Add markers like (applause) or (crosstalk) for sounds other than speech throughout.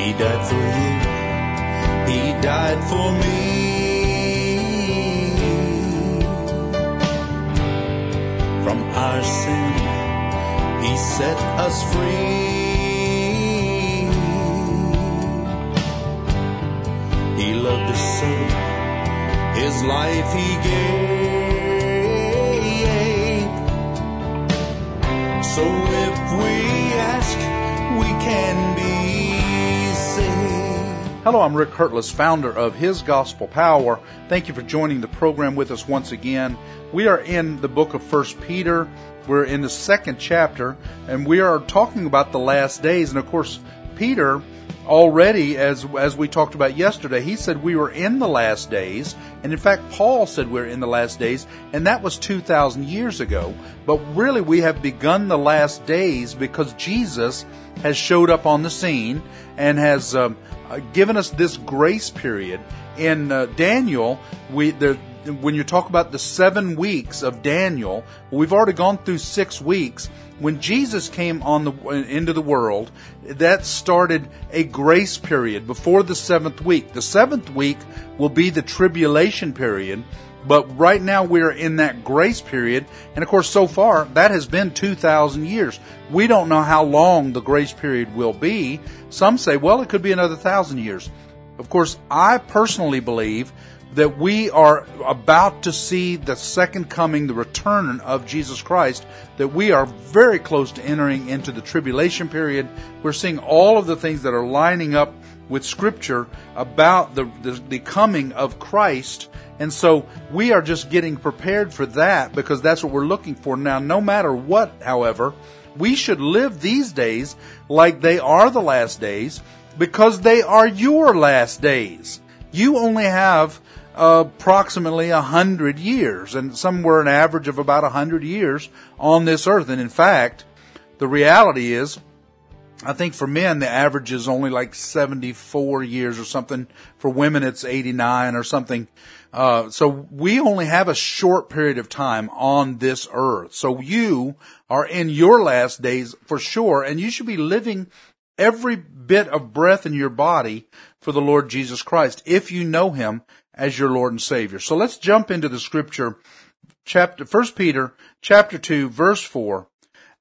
He died for you. He died for me. From our sin, He set us free. He loved us so, His life He gave. So if we ask, we can. Hello, I'm Rick Hertless, founder of His Gospel Power. Thank you for joining the program with us once again. We are in the book of First Peter. We're in the second chapter, and we are talking about the last days. And of course, Peter already, as as we talked about yesterday, he said we were in the last days, and in fact, Paul said we're in the last days, and that was two thousand years ago. But really, we have begun the last days because Jesus has showed up on the scene and has um, given us this grace period. In uh, Daniel, we the when you talk about the seven weeks of Daniel, we've already gone through six weeks. When Jesus came on the into the world, that started a grace period before the seventh week. The seventh week will be the tribulation period, but right now we're in that grace period, and of course, so far that has been two thousand years. We don't know how long the grace period will be. Some say, well, it could be another thousand years. Of course, I personally believe that we are about to see the second coming, the return of Jesus Christ, that we are very close to entering into the tribulation period. We're seeing all of the things that are lining up with Scripture about the, the, the coming of Christ. And so we are just getting prepared for that because that's what we're looking for. Now, no matter what, however, we should live these days like they are the last days because they are your last days. You only have approximately a hundred years, and somewhere an average of about a hundred years on this earth. And in fact, the reality is, I think for men the average is only like 74 years or something. For women it's 89 or something. Uh, so we only have a short period of time on this earth. So you are in your last days for sure, and you should be living every bit of breath in your body for the Lord Jesus Christ if you know Him as your Lord and Savior. So let's jump into the scripture, chapter, 1 Peter chapter 2 verse 4.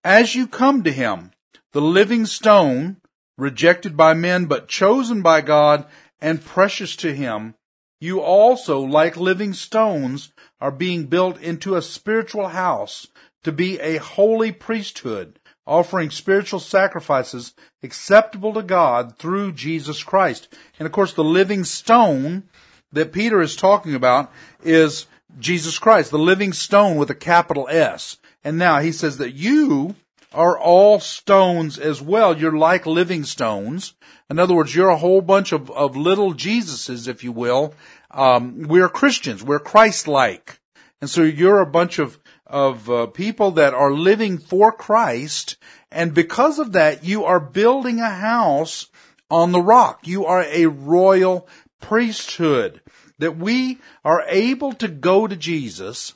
As you come to Him, the living stone, rejected by men but chosen by God and precious to Him, you also, like living stones, are being built into a spiritual house to be a holy priesthood, offering spiritual sacrifices acceptable to God through Jesus Christ. And of course, the living stone that Peter is talking about is Jesus Christ, the living stone with a capital S. And now he says that you are all stones as well. You're like living stones. In other words, you're a whole bunch of, of little Jesuses, if you will. Um, we're Christians. We're Christ-like. And so you're a bunch of, of uh, people that are living for Christ. And because of that, you are building a house on the rock. You are a royal priesthood. That we are able to go to Jesus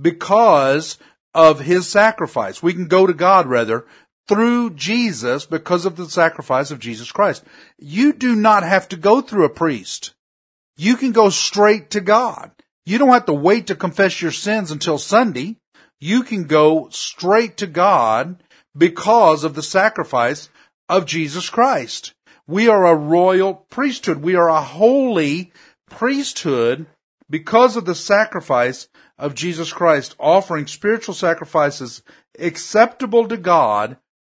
because of his sacrifice. We can go to God rather through Jesus because of the sacrifice of Jesus Christ. You do not have to go through a priest. You can go straight to God. You don't have to wait to confess your sins until Sunday. You can go straight to God because of the sacrifice of Jesus Christ. We are a royal priesthood. We are a holy priesthood because of the sacrifice of Jesus Christ, offering spiritual sacrifices acceptable to God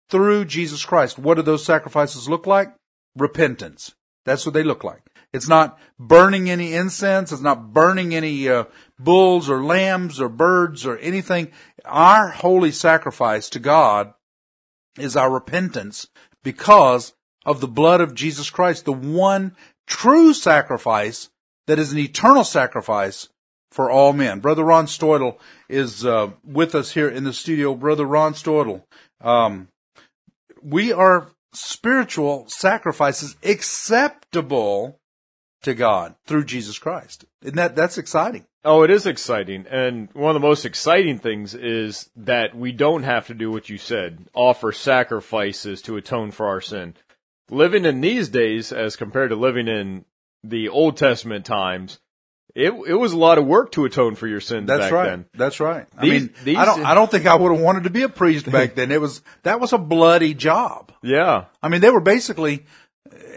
through Jesus Christ. What do those sacrifices look like? Repentance. That's what they look like. It's not burning any incense. It's not burning any uh, bulls or lambs or birds or anything. Our holy sacrifice to God is our repentance because of the blood of Jesus Christ, the one true sacrifice that is an eternal sacrifice for all men. Brother Ron Steudle is uh, with us here in the studio. Brother Ron Steudle, um, we are spiritual sacrifices acceptable to God through Jesus Christ. Isn't that that's exciting? Oh, it is exciting. And one of the most exciting things is that we don't have to do what you said, offer sacrifices to atone for our sin. living in these days as compared to living in the Old Testament times, it it was a lot of work to atone for your sins That's back right. then. That's right. I mean, these- I don't. I don't think I would have wanted to be a priest back then. It was that was a bloody job. Yeah. I mean, they were basically.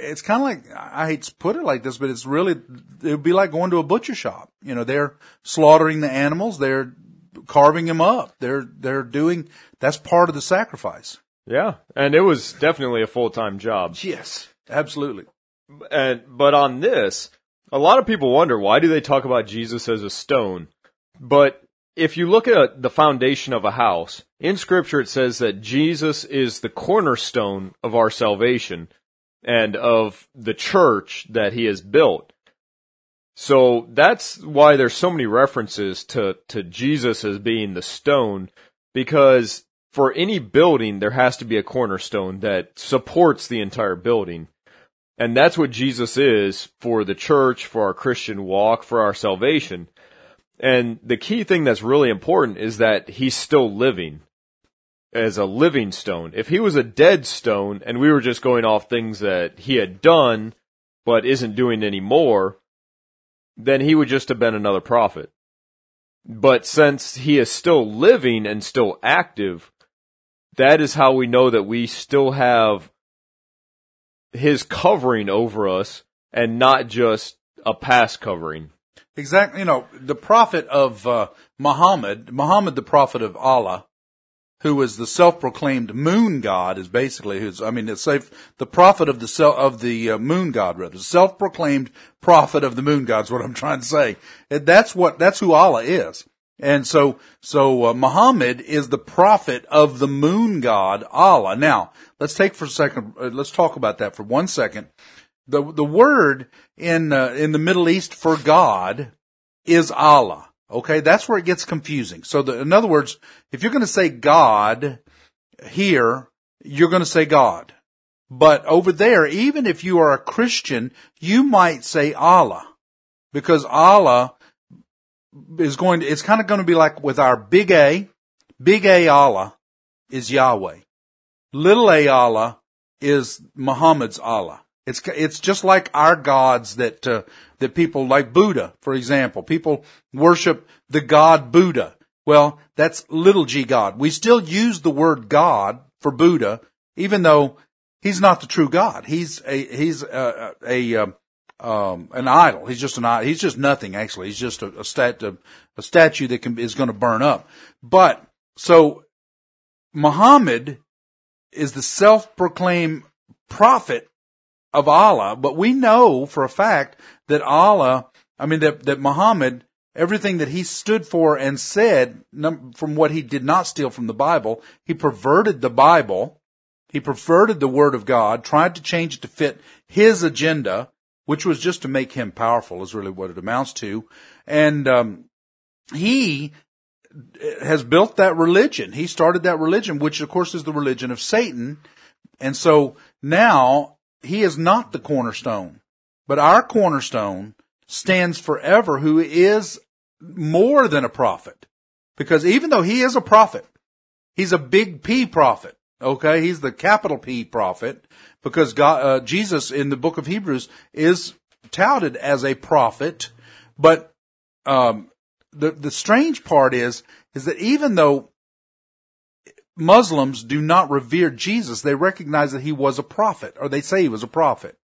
It's kind of like I hate to put it like this, but it's really it would be like going to a butcher shop. You know, they're slaughtering the animals, they're carving them up, they're they're doing that's part of the sacrifice. Yeah. And it was definitely a full-time job. Yes, absolutely. And but on this, a lot of people wonder why do they talk about Jesus as a stone? But if you look at the foundation of a house, in scripture it says that Jesus is the cornerstone of our salvation and of the church that he has built. So that's why there's so many references to, to Jesus as being the stone, because for any building, there has to be a cornerstone that supports the entire building. And that's what Jesus is for the church, for our Christian walk, for our salvation. And the key thing that's really important is that he's still living as a living stone. If he was a dead stone and we were just going off things that he had done but isn't doing anymore, then he would just have been another prophet. But since he is still living and still active, that is how we know that we still have his covering over us and not just a past covering. Exactly. You know, the prophet of uh, Muhammad, Muhammad, the prophet of Allah, who was the self-proclaimed moon god, is basically who's. I mean, it's safe. The prophet of the sel- of the uh, moon god, rather, self-proclaimed prophet of the moon god is what I'm trying to say. And That's what. That's who Allah is. And so, so uh, Muhammad is the prophet of the moon god Allah. Now, let's take for a second. Uh, let's talk about that for one second. The the word in uh, in the Middle East for God is Allah. Okay, that's where it gets confusing. So, the, in other words, if you're going to say God here, you're going to say God. But over there, even if you are a Christian, you might say Allah because Allah is going to, it's kind of going to be like with our big A, big A Allah is Yahweh. Little A Allah is Muhammad's Allah. It's, it's just like our gods that, uh, that people like Buddha, for example. People worship the God Buddha. Well, that's little g God. We still use the word God for Buddha, even though he's not the true God. He's a, he's a, a, um, um, an idol. He's just an idol. He's just nothing actually. He's just a, a stat, a, a statue that can, is going to burn up. But so Muhammad is the self-proclaimed prophet of Allah, but we know for a fact that Allah, I mean that, that Muhammad, everything that he stood for and said from what he did not steal from the Bible, he perverted the Bible. He perverted the word of God, tried to change it to fit his agenda, which was just to make him powerful is really what it amounts to. And, um, he has built that religion. He started that religion, which of course is the religion of Satan. And so now he is not the cornerstone, but our cornerstone stands forever who is more than a prophet. Because even though he is a prophet, he's a big P prophet. Okay. He's the capital P prophet because God, uh, Jesus in the book of Hebrews is touted as a prophet. But, um, the, the strange part is, is that even though Muslims do not revere Jesus, they recognize that he was a prophet, or they say he was a prophet.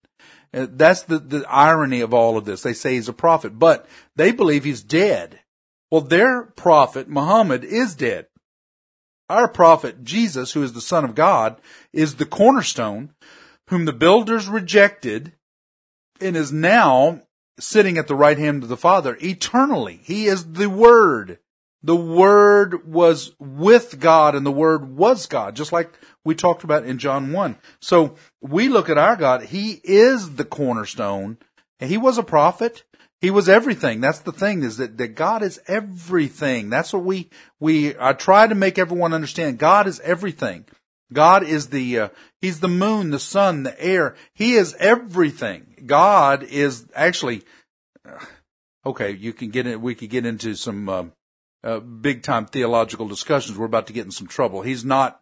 Uh, That's the, the irony of all of this. They say he's a prophet, but they believe he's dead. Well, their prophet, Muhammad, is dead. Our prophet, Jesus, who is the Son of God, is the cornerstone, whom the builders rejected, and is now sitting at the right hand of the Father eternally. He is the Word. The Word was with God and the Word was God, just like we talked about in John 1. So we look at our God. He is the cornerstone he was a prophet. He was everything. That's the thing is that, that God is everything. That's what we, we, I try to make everyone understand. God is everything. God is the, uh, He's the moon, the sun, the air. He is everything. God is actually, uh, okay, you can get in, we could get into some, uh, uh, big time theological discussions. We're about to get in some trouble. He's not,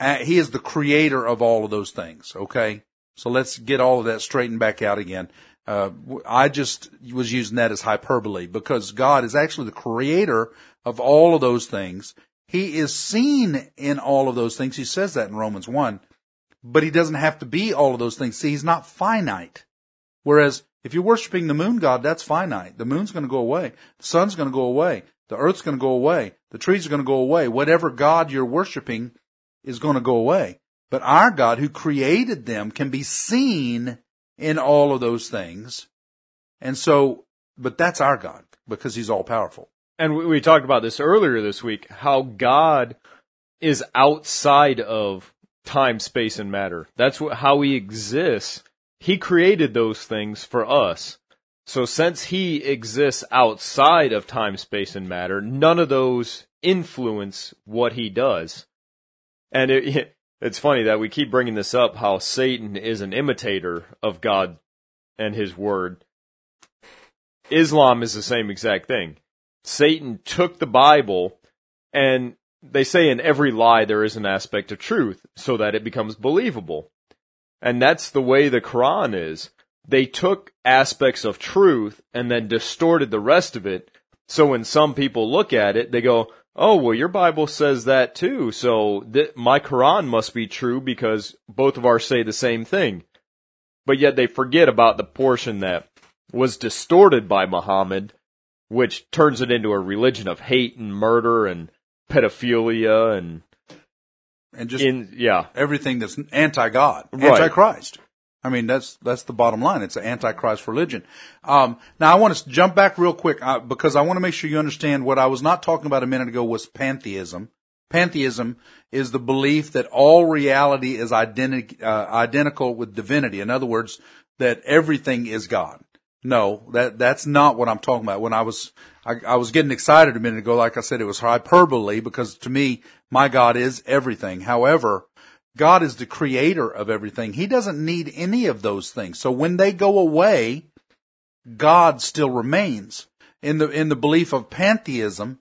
uh, he is the creator of all of those things. Okay. So let's get all of that straightened back out again. Uh, I just was using that as hyperbole because God is actually the creator of all of those things. He is seen in all of those things. He says that in Romans 1, but he doesn't have to be all of those things. See, he's not finite. Whereas if you're worshiping the moon god, that's finite. The moon's going to go away. The sun's going to go away. The earth's going to go away. The trees are going to go away. Whatever God you're worshiping is going to go away. But our God who created them can be seen in all of those things. And so, but that's our God because he's all powerful. And we, we talked about this earlier this week, how God is outside of time, space, and matter. That's what, how he exists. He created those things for us. So since he exists outside of time, space, and matter, none of those influence what he does. And it, (laughs) it's funny that we keep bringing this up how Satan is an imitator of God and his word. Islam is the same exact thing. Satan took the Bible and they say in every lie there is an aspect of truth so that it becomes believable. And that's the way the Quran is they took aspects of truth and then distorted the rest of it. So when some people look at it, they go, Oh, well, your Bible says that too. So th- my Quran must be true because both of ours say the same thing. But yet they forget about the portion that was distorted by Muhammad, which turns it into a religion of hate and murder and pedophilia and and just in yeah everything that's anti-God, Right. anti-Christ. I mean, that's that's the bottom line. It's an antichrist religion. Um, now, I want to jump back real quick uh, because I want to make sure you understand what I was not talking about a minute ago was pantheism. Pantheism is the belief that all reality is identi- uh, identical with divinity. In other words, that everything is God. No, that that's not what I'm talking about. When I was I, I was getting excited a minute ago, like I said, it was hyperbole because to me, my God is everything. However, God is the creator of everything. He doesn't need any of those things. So when they go away, God still remains. In the, in the belief of pantheism,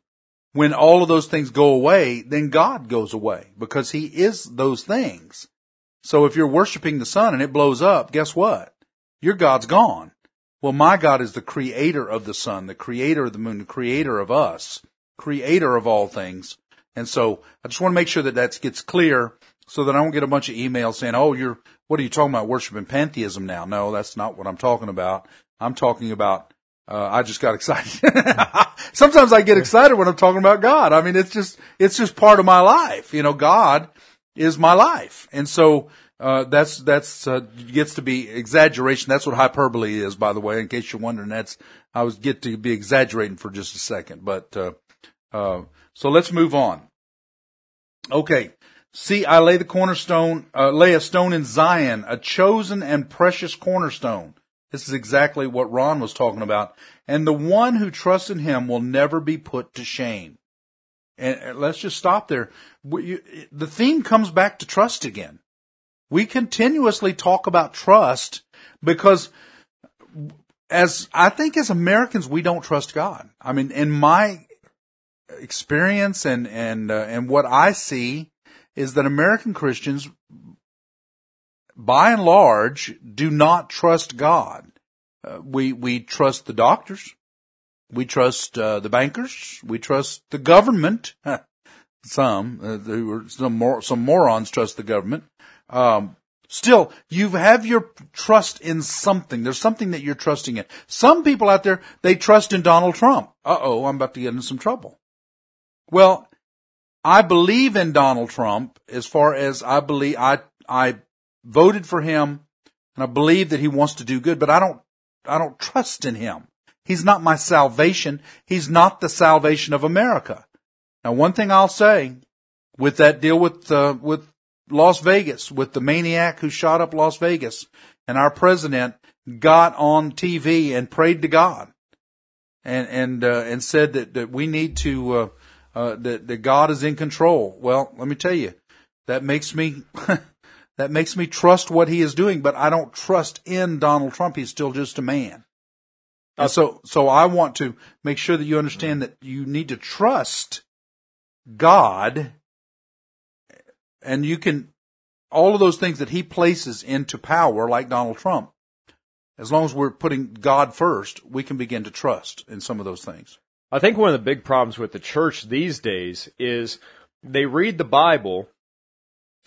when all of those things go away, then God goes away because he is those things. So if you're worshiping the sun and it blows up, guess what? Your God's gone. Well, my God is the creator of the sun, the creator of the moon, the creator of us, creator of all things. And so I just want to make sure that that gets clear so that I don't get a bunch of emails saying, "Oh, you're what are you talking about worshiping pantheism now?" No, that's not what I'm talking about. I'm talking about. Uh, I just got (laughs) excited. Sometimes I get excited when I'm talking about God. I mean, it's just it's just part of my life. You know, God is my life, and so uh, that's that's uh, gets to be exaggeration. That's what hyperbole is, by the way. In case you're wondering, that's I was get to be exaggerating for just a second, but uh, uh, so let's move on. Okay. See, I lay the cornerstone, uh, lay a stone in Zion, a chosen and precious cornerstone. This is exactly what Ron was talking about. And the one who trusts in him will never be put to shame. And let's just stop there. The theme comes back to trust again. We continuously talk about trust because as I think as Americans, we don't trust God. I mean, in my experience and, and, uh, and what I see is that American Christians, by and large, do not trust God. Uh, we, we trust the doctors. We trust, uh, the bankers. We trust the government. (laughs) some, uh, who are some more, some morons trust the government. Um, still, you have your trust in something. There's something that you're trusting in. Some people out there, they trust in Donald Trump. Uh oh, I'm about to get in some trouble. Well, I believe in Donald Trump as far as I believe I I voted for him and I believe that he wants to do good, but I don't I don't trust in him. He's not my salvation. He's not the salvation of America. Now, one thing I'll say with that deal with uh, with Las Vegas, with the maniac who shot up Las Vegas, and our president got on TV and prayed to God, and and uh, and said that that we need to uh, uh, that that God is in control. Well, let me tell you, that makes me (laughs) that makes me trust what he is doing, but I don't trust in Donald Trump. He's still just a man. So, so I want to make sure that you understand that you need to trust God and you can all of those things that he places into power, like Donald Trump, as long as we're putting God first, we can begin to trust in some of those things. I think one of the big problems with the church these days is they read the Bible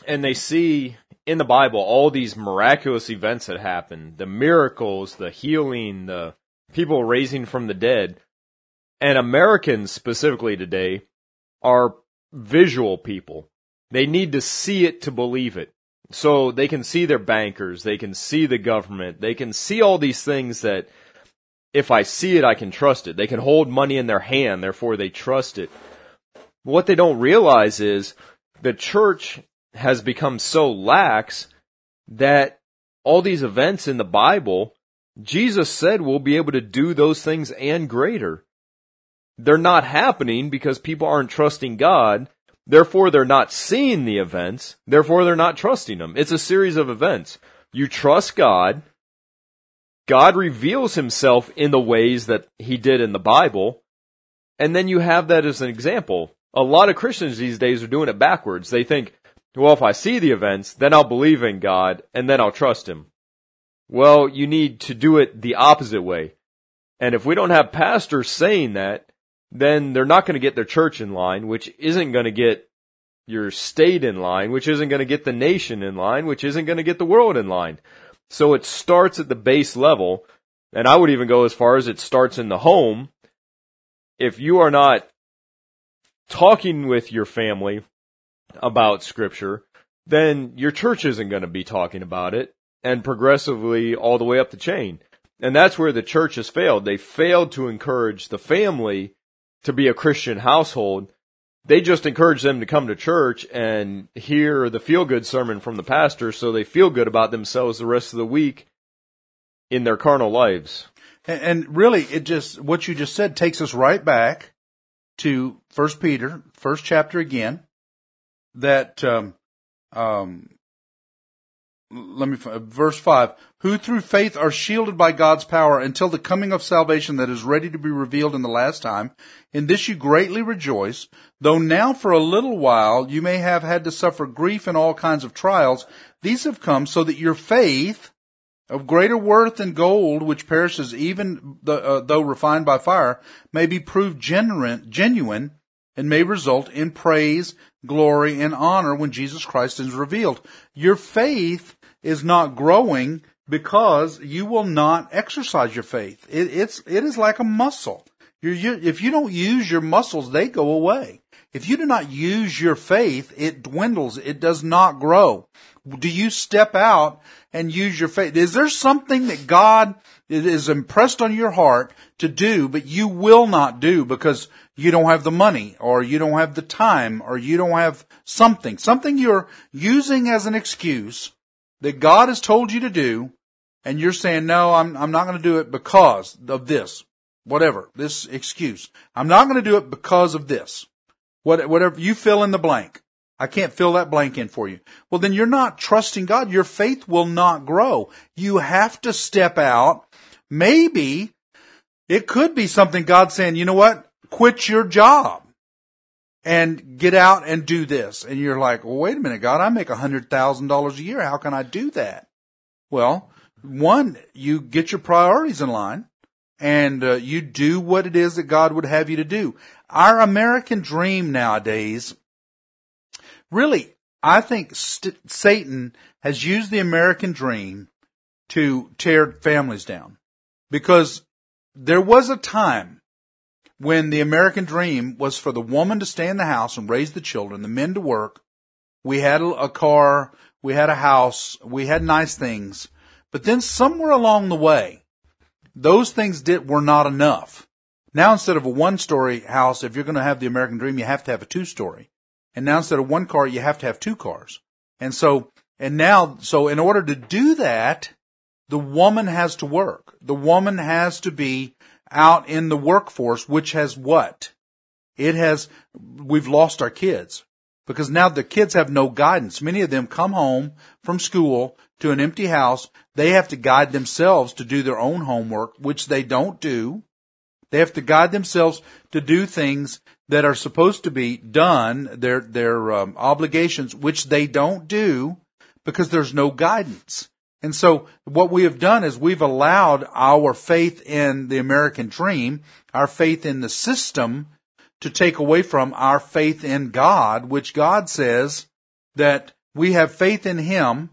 and they see in the Bible all these miraculous events that happen, the miracles, the healing, the people raising from the dead. And Americans specifically today are visual people. They need to see it to believe it. So they can see their bankers, they can see the government, they can see all these things that if I see it, I can trust it. They can hold money in their hand, therefore they trust it. What they don't realize is the church has become so lax that all these events in the Bible, Jesus said we'll be able to do those things and greater. They're not happening because people aren't trusting God. Therefore, they're not seeing the events. Therefore, they're not trusting them. It's a series of events. You trust God. God reveals himself in the ways that he did in the Bible. And then you have that as an example. A lot of Christians these days are doing it backwards. They think, well, if I see the events, then I'll believe in God and then I'll trust him. Well, you need to do it the opposite way. And if we don't have pastors saying that, then they're not going to get their church in line, which isn't going to get your state in line, which isn't going to get the nation in line, which isn't going to get the world in line. So it starts at the base level, and I would even go as far as it starts in the home. If you are not talking with your family about scripture, then your church isn't going to be talking about it and progressively all the way up the chain. And that's where the church has failed. They failed to encourage the family to be a Christian household. They just encourage them to come to church and hear the feel good sermon from the pastor so they feel good about themselves the rest of the week in their carnal lives. And, really, it just, what you just said takes us right back to First Peter, first chapter again, that, um, um, let me verse 5 who through faith are shielded by God's power until the coming of salvation that is ready to be revealed in the last time. In this you greatly rejoice though now for a little while you may have had to suffer grief and all kinds of trials. These have come so that your faith of greater worth than gold which perishes even the, uh, though refined by fire may be proved genuine genuine and may result in praise glory and honor when Jesus Christ is revealed. Your faith is not growing because you will not exercise your faith. It, it's, it is like a muscle. You, if you don't use your muscles, they go away. If you do not use your faith, it dwindles. It does not grow. Do you step out and use your faith? Is there something that God is impressed on your heart to do, but you will not do because you don't have the money or you don't have the time or you don't have something, something you're using as an excuse that God has told you to do. And you're saying, no, I'm, I'm not going to do it because of this, whatever, this excuse. I'm not going to do it because of this. What, whatever you fill in the blank. I can't fill that blank in for you. Well, then you're not trusting God. Your faith will not grow. You have to step out. Maybe it could be something God's saying, you know what? quit your job and get out and do this. And you're like, well, wait a minute, God, I make a hundred thousand dollars a year. How can I do that? Well, one, you get your priorities in line and uh, you do what it is that God would have you to do. Our American dream nowadays, really, I think st- Satan has used the American dream to tear families down because there was a time when the American dream was for the woman to stay in the house and raise the children, the men to work. We had a car, we had a house, we had nice things. But then somewhere along the way, those things did, were not enough. Now instead of a one story house, if you're going to have the American dream, you have to have a two story. And now instead of one car, you have to have two cars. And so, and now, so in order to do that, the woman has to work. The woman has to be out in the workforce, which has what? It has, we've lost our kids because now the kids have no guidance. Many of them come home from school to an empty house. They have to guide themselves to do their own homework, which they don't do. They have to guide themselves to do things that are supposed to be done, their, their um, obligations, which they don't do because there's no guidance. And so what we have done is we've allowed our faith in the American dream, our faith in the system to take away from our faith in God, which God says that we have faith in Him,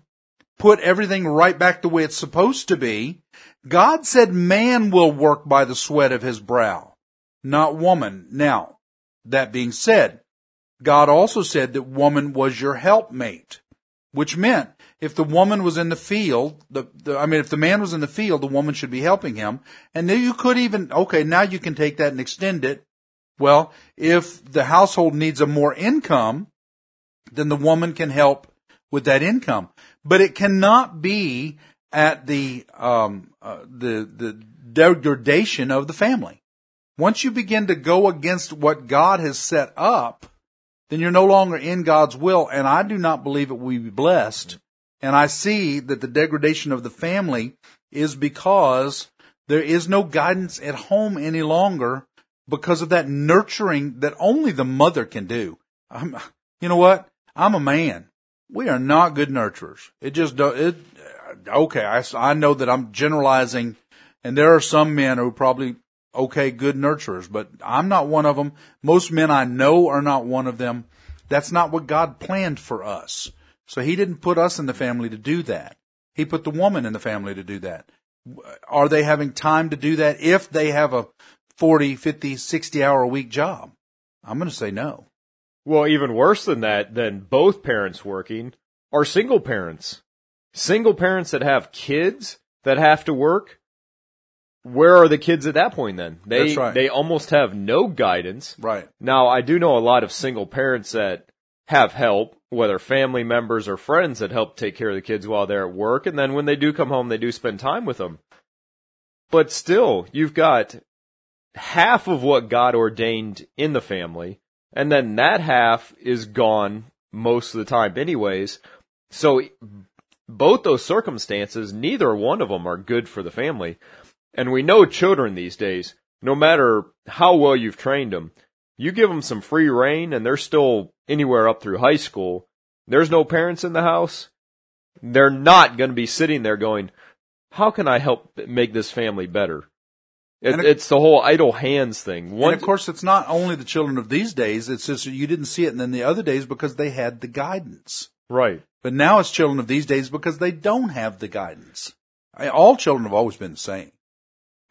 put everything right back the way it's supposed to be. God said man will work by the sweat of his brow, not woman. Now, that being said, God also said that woman was your helpmate, which meant if the woman was in the field, the, the, I mean, if the man was in the field, the woman should be helping him. And then you could even, okay, now you can take that and extend it. Well, if the household needs a more income, then the woman can help with that income. But it cannot be at the, um, uh, the, the degradation of the family. Once you begin to go against what God has set up, then you're no longer in God's will, and I do not believe it will be blessed. And I see that the degradation of the family is because there is no guidance at home any longer because of that nurturing that only the mother can do. I'm, you know what? I'm a man. We are not good nurturers. It just, it, okay, I, I know that I'm generalizing and there are some men who probably okay, good nurturers, but I'm not one of them. Most men I know are not one of them. That's not what God planned for us. So he didn't put us in the family to do that. He put the woman in the family to do that. Are they having time to do that if they have a 40, 50, 60 hour a week job? I'm going to say no. Well, even worse than that, than both parents working, are single parents. Single parents that have kids that have to work where are the kids at that point then? They That's right. they almost have no guidance. Right. Now, I do know a lot of single parents that have help, whether family members or friends that help take care of the kids while they're at work, and then when they do come home, they do spend time with them. But still, you've got half of what God ordained in the family, and then that half is gone most of the time anyways. So both those circumstances, neither one of them are good for the family. And we know children these days, no matter how well you've trained them, you give them some free reign and they're still anywhere up through high school. There's no parents in the house. They're not going to be sitting there going, how can I help make this family better? It, it, it's the whole idle hands thing. One, and of course, it's not only the children of these days. It's just you didn't see it in the other days because they had the guidance. Right. But now it's children of these days because they don't have the guidance. I, all children have always been the same.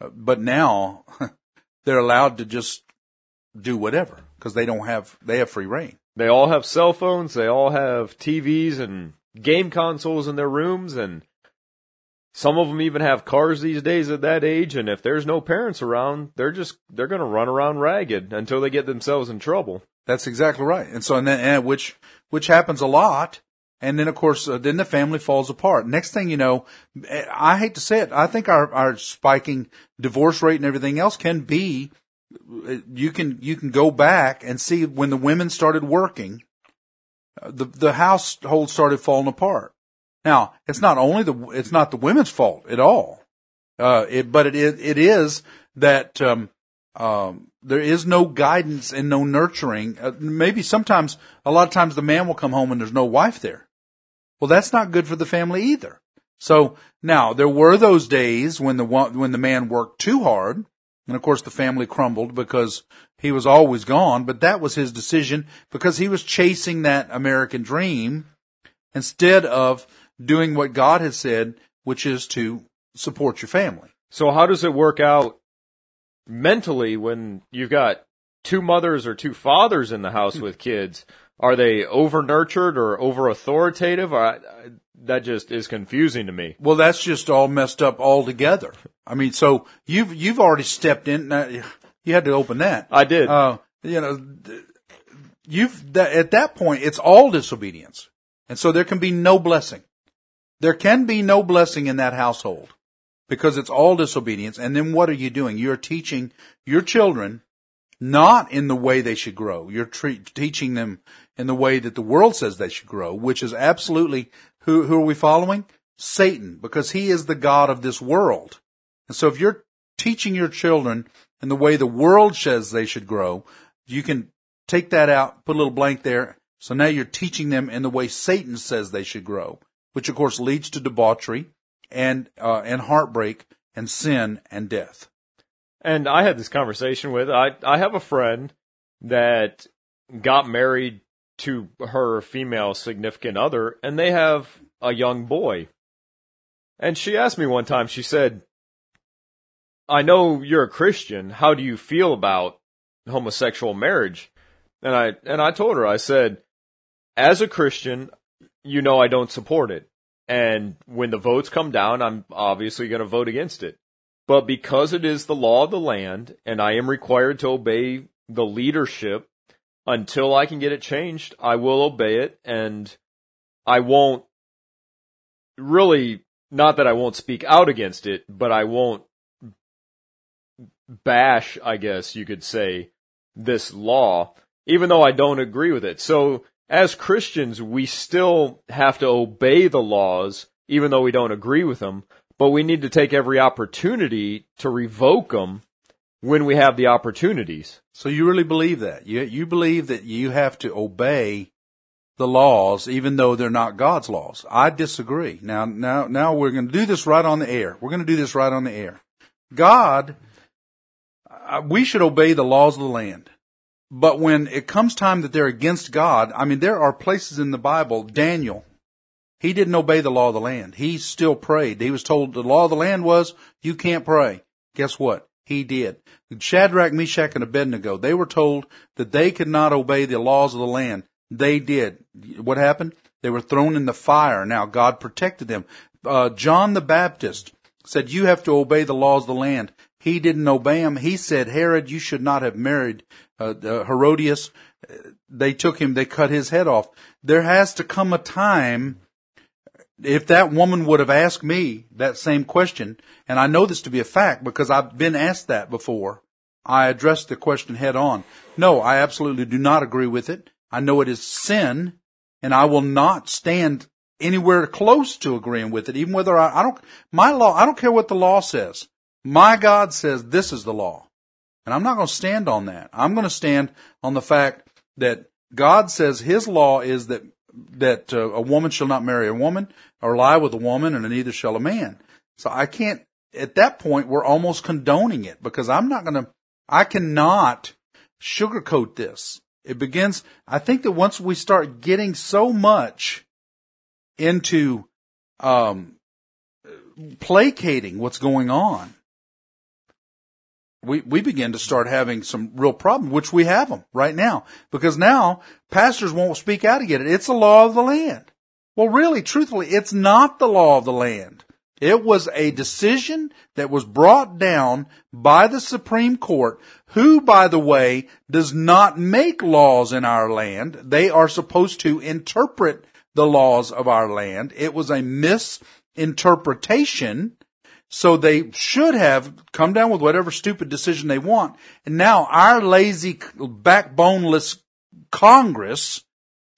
Uh, but now (laughs) they're allowed to just do whatever because they don't have, they have free reign. They all have cell phones. They all have TVs and game consoles in their rooms and some of them even have cars these days at that age. And if there's no parents around, they're just, they're going to run around ragged until they get themselves in trouble. That's exactly right. And so, and then, and which, which happens a lot and then of course, uh, then the family falls apart. Next thing you know, eh, I hate to say it, I think our, our spiking divorce rate and everything else can be, you can, you can go back and see when the women started working, uh, the, the household started falling apart. Now, it's not only the, it's not the women's fault at all. Uh, it, but it is, it is that, um, um, there is no guidance and no nurturing. Uh, maybe sometimes, a lot of times the man will come home and there's no wife there. Well, that's not good for the family either. So now there were those days when the when the man worked too hard, and of course the family crumbled because he was always gone. But that was his decision because he was chasing that American dream instead of doing what God has said, which is to support your family. So how does it work out mentally when you've got two mothers or two fathers in the house with kids? Are they over nurtured or over authoritative? That just is confusing to me. Well, that's just all messed up altogether. I mean, so you've you've already stepped in. You had to open that. I did. Uh, you know, you've at that point it's all disobedience, and so there can be no blessing. There can be no blessing in that household because it's all disobedience. And then what are you doing? You're teaching your children not in the way they should grow. You're tre- teaching them in the way that the world says they should grow, which is absolutely who, who are we following? Satan, because he is the God of this world. And so if you're teaching your children in the way the world says they should grow, you can take that out, put a little blank there. So now you're teaching them in the way Satan says they should grow. which of course leads to debauchery and uh, and heartbreak and sin and death. And I had this conversation with I I have a friend that got married to her female significant other and they have a young boy. And she asked me one time, she said, I know you're a Christian. How do you feel about homosexual marriage? And I, and I told her, I said, as a Christian, you know I don't support it. And when the votes come down, I'm obviously going to vote against it. But because it is the law of the land and I am required to obey the leadership until I can get it changed, I will obey it and I won't really, not that I won't speak out against it, but I won't bash, I guess you could say, this law, even though I don't agree with it. So as Christians, we still have to obey the laws, even though we don't agree with them, but we need to take every opportunity to revoke them when we have the opportunities. So you really believe that? You, you believe that you have to obey the laws, even though they're not God's laws. I disagree. Now, now, now we're going to do this right on the air. We're going to do this right on the air. God, uh, we should obey the laws of the land. But when it comes time that they're against God, I mean, there are places in the Bible, Daniel, he didn't obey the law of the land. He still prayed. He was told the law of the land was, you can't pray. Guess what? He did. Shadrach, Meshach, and Abednego, they were told that they could not obey the laws of the land. They did. What happened? They were thrown in the fire. Now God protected them. Uh, John the Baptist said, you have to obey the laws of the land. He didn't obey him. He said, Herod, you should not have married uh, uh, Herodias. They took him, they cut his head off. There has to come a time, if that woman would have asked me that same question, and I know this to be a fact because I've been asked that before, I addressed the question head on. No, I absolutely do not agree with it. I know it is sin, and I will not stand anywhere close to agreeing with it, even whether I, I don't, my law, I don't care what the law says. My God says this is the law. And I'm not going to stand on that. I'm going to stand on the fact that God says his law is that, that uh, a woman shall not marry a woman or lie with a woman and neither shall a man. So I can't, at that point, we're almost condoning it because I'm not going to, I cannot sugarcoat this. It begins, I think that once we start getting so much into, um, placating what's going on, we, we begin to start having some real problems, which we have them right now. Because now pastors won't speak out against it. It's the law of the land. Well, really, truthfully, it's not the law of the land. It was a decision that was brought down by the Supreme Court, who, by the way, does not make laws in our land. They are supposed to interpret the laws of our land. It was a misinterpretation so they should have come down with whatever stupid decision they want. And now our lazy, backboneless Congress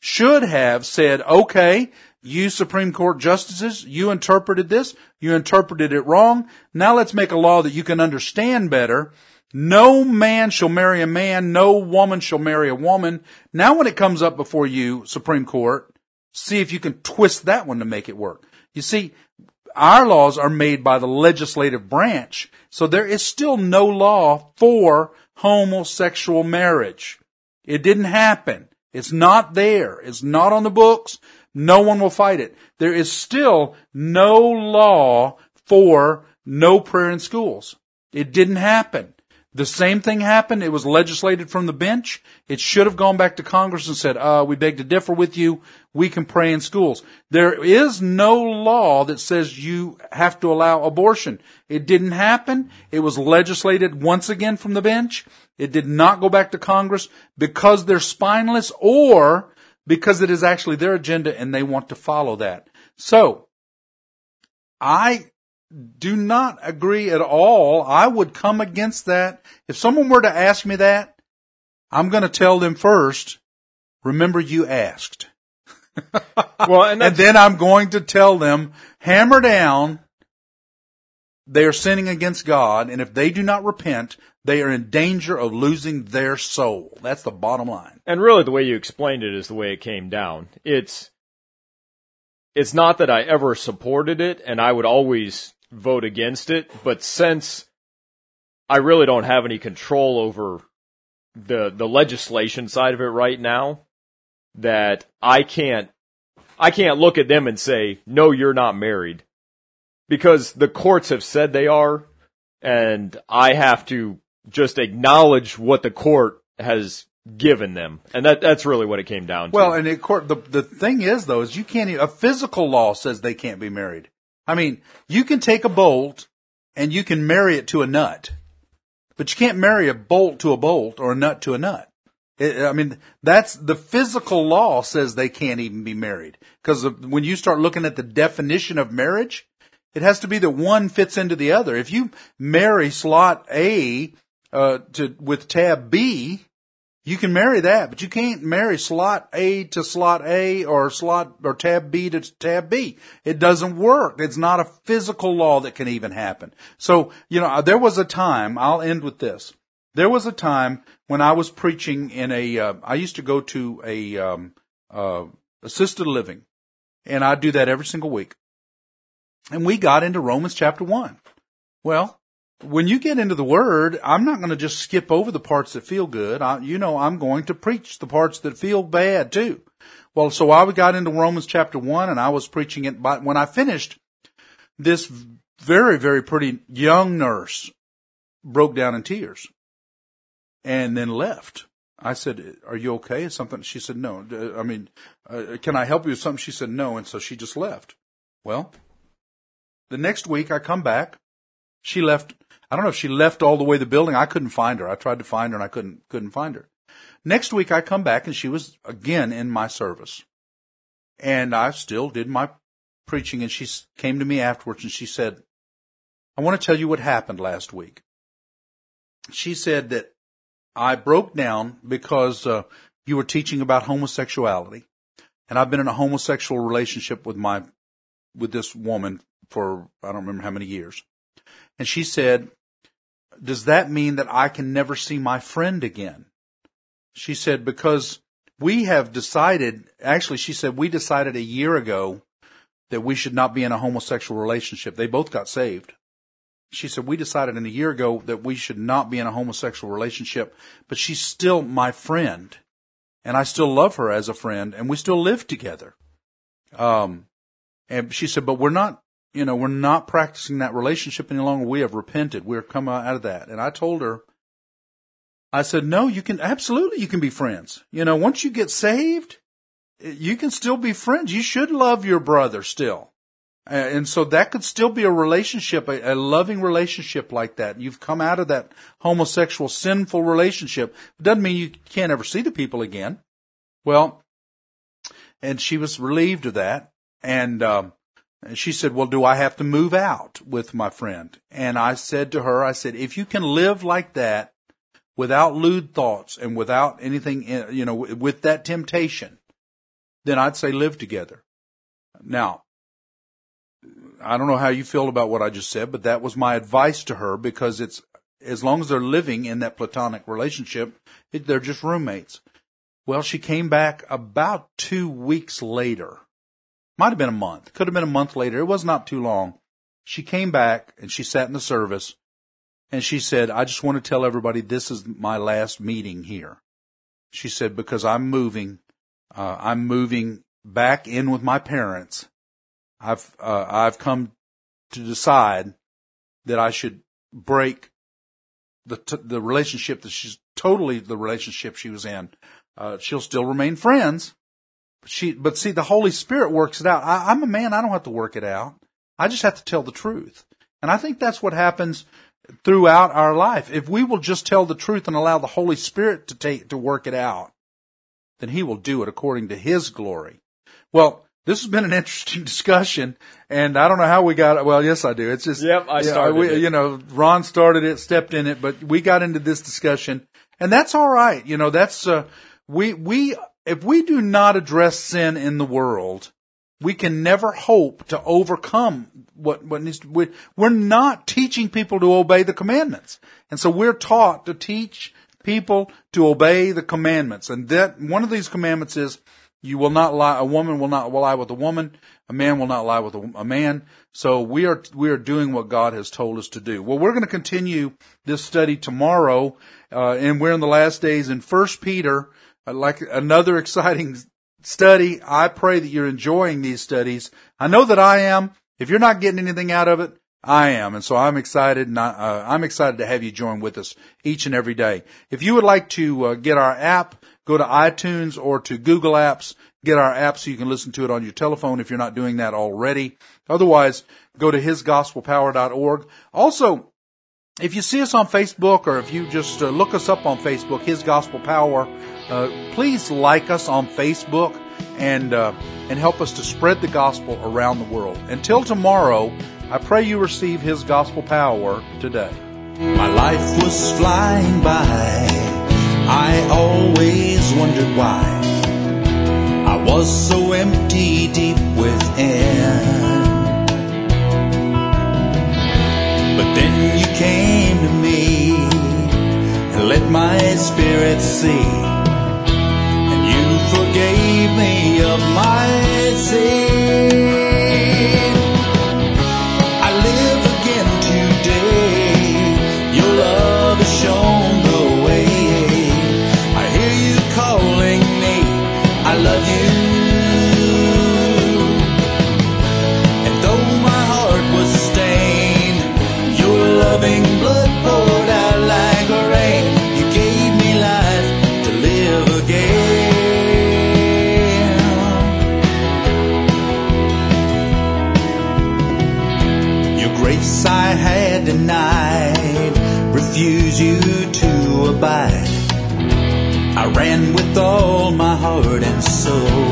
should have said, okay, you Supreme Court justices, you interpreted this, you interpreted it wrong. Now let's make a law that you can understand better. No man shall marry a man, no woman shall marry a woman. Now when it comes up before you, Supreme Court, see if you can twist that one to make it work. You see, our laws are made by the legislative branch. So there is still no law for homosexual marriage. It didn't happen. It's not there. It's not on the books. No one will fight it. There is still no law for no prayer in schools. It didn't happen. The same thing happened. It was legislated from the bench. It should have gone back to Congress and said, uh, we beg to differ with you. We can pray in schools. There is no law that says you have to allow abortion. It didn't happen. It was legislated once again from the bench. It did not go back to Congress because they're spineless or because it is actually their agenda and they want to follow that. So, I do not agree at all. I would come against that. If someone were to ask me that, I'm going to tell them first, remember you asked. (laughs) well, and, and then I'm going to tell them, hammer down, they are sinning against God, and if they do not repent, they are in danger of losing their soul. That's the bottom line. And really, the way you explained it is the way it came down. It's it's not that I ever supported it and I would always vote against it, but since I really don't have any control over the the legislation side of it right now, that I can't I can't look at them and say, "No, you're not married." Because the courts have said they are and I have to just acknowledge what the court has given them. And that that's really what it came down to. Well, and court, the, the thing is though, is you can't, even, a physical law says they can't be married. I mean, you can take a bolt and you can marry it to a nut, but you can't marry a bolt to a bolt or a nut to a nut. It, I mean, that's the physical law says they can't even be married because when you start looking at the definition of marriage, it has to be that one fits into the other. If you marry slot A uh, to with tab B, you can marry that, but you can't marry slot A to slot A or slot or tab B to tab B. It doesn't work. It's not a physical law that can even happen. So, you know, there was a time, I'll end with this. There was a time when I was preaching in a, uh, I used to go to a, um, uh, assisted living and I do that every single week. And we got into Romans chapter one. Well, when you get into the word, I'm not going to just skip over the parts that feel good. I, you know, I'm going to preach the parts that feel bad too. Well, so I got into Romans chapter one and I was preaching it, but when I finished, this very, very pretty young nurse broke down in tears and then left. I said, "Are you okay?" Something. She said, "No." I mean, uh, can I help you with something? She said, "No," and so she just left. Well, the next week I come back. She left. I don't know if she left all the way the building. I couldn't find her. I tried to find her and I couldn't couldn't find her. Next week I come back and she was again in my service, and I still did my preaching. And she came to me afterwards and she said, "I want to tell you what happened last week." She said that I broke down because uh, you were teaching about homosexuality, and I've been in a homosexual relationship with my with this woman for I don't remember how many years. And she said, "Does that mean that I can never see my friend again?" She said because we have decided. Actually, she said we decided a year ago that we should not be in a homosexual relationship. They both got saved she said, we decided in a year ago that we should not be in a homosexual relationship, but she's still my friend. And I still love her as a friend and we still live together. Um, and she said, but we're not, you know, we're not practicing that relationship any longer. We have repented. We're come out of that. And I told her, I said, no, you can, absolutely, you can be friends. You know, once you get saved, you can still be friends. You should love your brother still. And so that could still be a relationship, a, a, loving relationship like that. You've come out of that homosexual, sinful relationship. It doesn't mean you can't ever see the people again. Well, and she was relieved of that. And, um, she said, well, do I have to move out with my friend? And I said to her, I said, if you can live like that without lewd thoughts and without anything, eh, you know, with that temptation, then I'd say live together. Now, I don't know how you feel about what I just said, but that was my advice to her because it's as long as they're living in that platonic relationship, it, they're just roommates. Well, she came back about two weeks later. Might have been a month. Could have been a month later. It was not too long. She came back and she sat in the service and she said, I just want to tell everybody this is my last meeting here. She said, because I'm moving, uh, I'm moving back in with my parents I've uh, I've come to decide that I should break the t- the relationship that she's totally the relationship she was in. Uh, she'll still remain friends. She, but see, the Holy Spirit works it out. I, I'm a man. I don't have to work it out. I just have to tell the truth. And I think that's what happens throughout our life. If we will just tell the truth and allow the Holy Spirit to take, to work it out, then He will do it according to His glory. Well, this has been an interesting (laughs) discussion, and I don't know how we got it. Well, yes, I do. It's just yep, I started. You know, we, you know, Ron started it, stepped in it, but we got into this discussion, and that's all right. You know, that's uh, we we if we do not address sin in the world, we can never hope to overcome what what needs to. We, we're not teaching people to obey the commandments, and so we're taught to teach people to obey the commandments, and that one of these commandments is you will not lie. A woman will not lie with a woman. A man will not lie with a, a man. So we are, we are doing what God has told us to do. Well, we're going to continue this study tomorrow, uh, and we're in the last days in First Peter, like another exciting study. I pray that you're enjoying these studies. I know that I am. If you're not getting anything out of it, I am. And so I'm excited and I, uh, I'm excited to have you join with us each and every day. If you would like to uh, get our app, go to iTunes or to Google Apps, get our app so you can listen to it on your telephone if you're not doing that already. Otherwise, go to hisgospelpower.org. Also, if you see us on Facebook or if you just uh, look us up on Facebook, His Gospel Power, uh, please like us on Facebook and uh, and help us to spread the gospel around the world. Until tomorrow, I pray you receive His Gospel Power today. My life was flying by. I always wondered why. I was so empty deep within. Spirit see. And you forgave me with all my heart and soul.